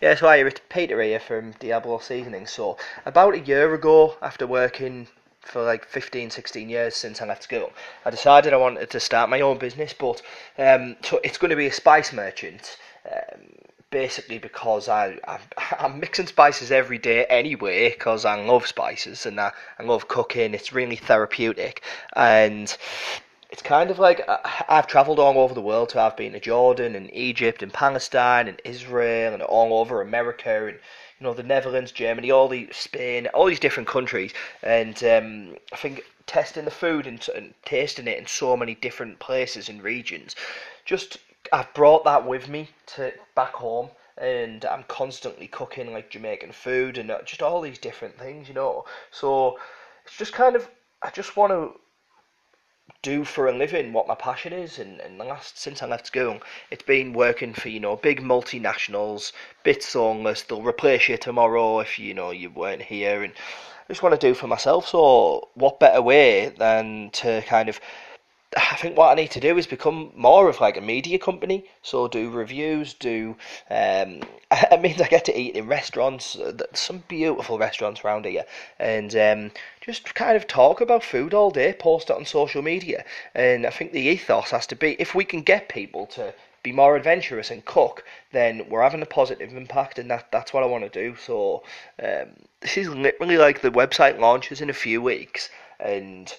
Yeah, so hi, it's Peter here from Diablo Seasoning. So, about a year ago, after working for like 15, 16 years since I left school, I decided I wanted to start my own business, but um, so it's going to be a spice merchant. Um, basically because I, I I'm mixing spices every day anyway because I love spices and I, I love cooking. It's really therapeutic and it's kind of like uh, I've travelled all over the world. So I've been to Jordan and Egypt and Palestine and Israel and all over America and you know the Netherlands, Germany, all the Spain, all these different countries. And um, I think testing the food and, and tasting it in so many different places and regions, just I've brought that with me to back home. And I'm constantly cooking like Jamaican food and uh, just all these different things, you know. So it's just kind of I just want to do for a living what my passion is and, and the last since I left school it's been working for you know big multinationals bit songless they'll replace you tomorrow if you know you weren't here and I just want to do for myself. So what better way than to kind of I think what I need to do is become more of like a media company. So do reviews, do um, it means I get to eat in restaurants, uh, some beautiful restaurants around here, and um, just kind of talk about food all day, post it on social media. And I think the ethos has to be if we can get people to be more adventurous and cook, then we're having a positive impact, and that that's what I want to do. So um, this is literally like the website launches in a few weeks, and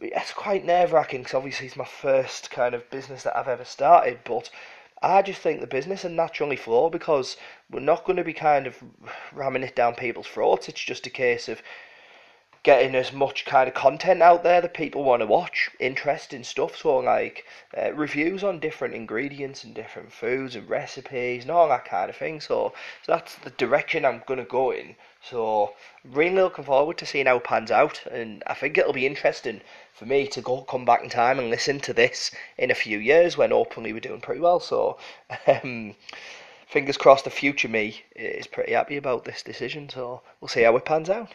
it's quite nerve wracking because obviously it's my first kind of business that I've ever started, but I just think the business will naturally flow because we're not going to be kind of ramming it down people's throats. It's just a case of getting as much kind of content out there that people want to watch, interesting stuff. So like uh, reviews on different ingredients and different foods and recipes and all that kind of thing. So, so that's the direction I'm gonna go in. So really looking forward to seeing how it pans out, and I think it'll be interesting for me to go come back in time and listen to this in a few years when openly we're doing pretty well. So. Um, fingers crossed the future me is pretty happy about this decision so we'll see how it pans out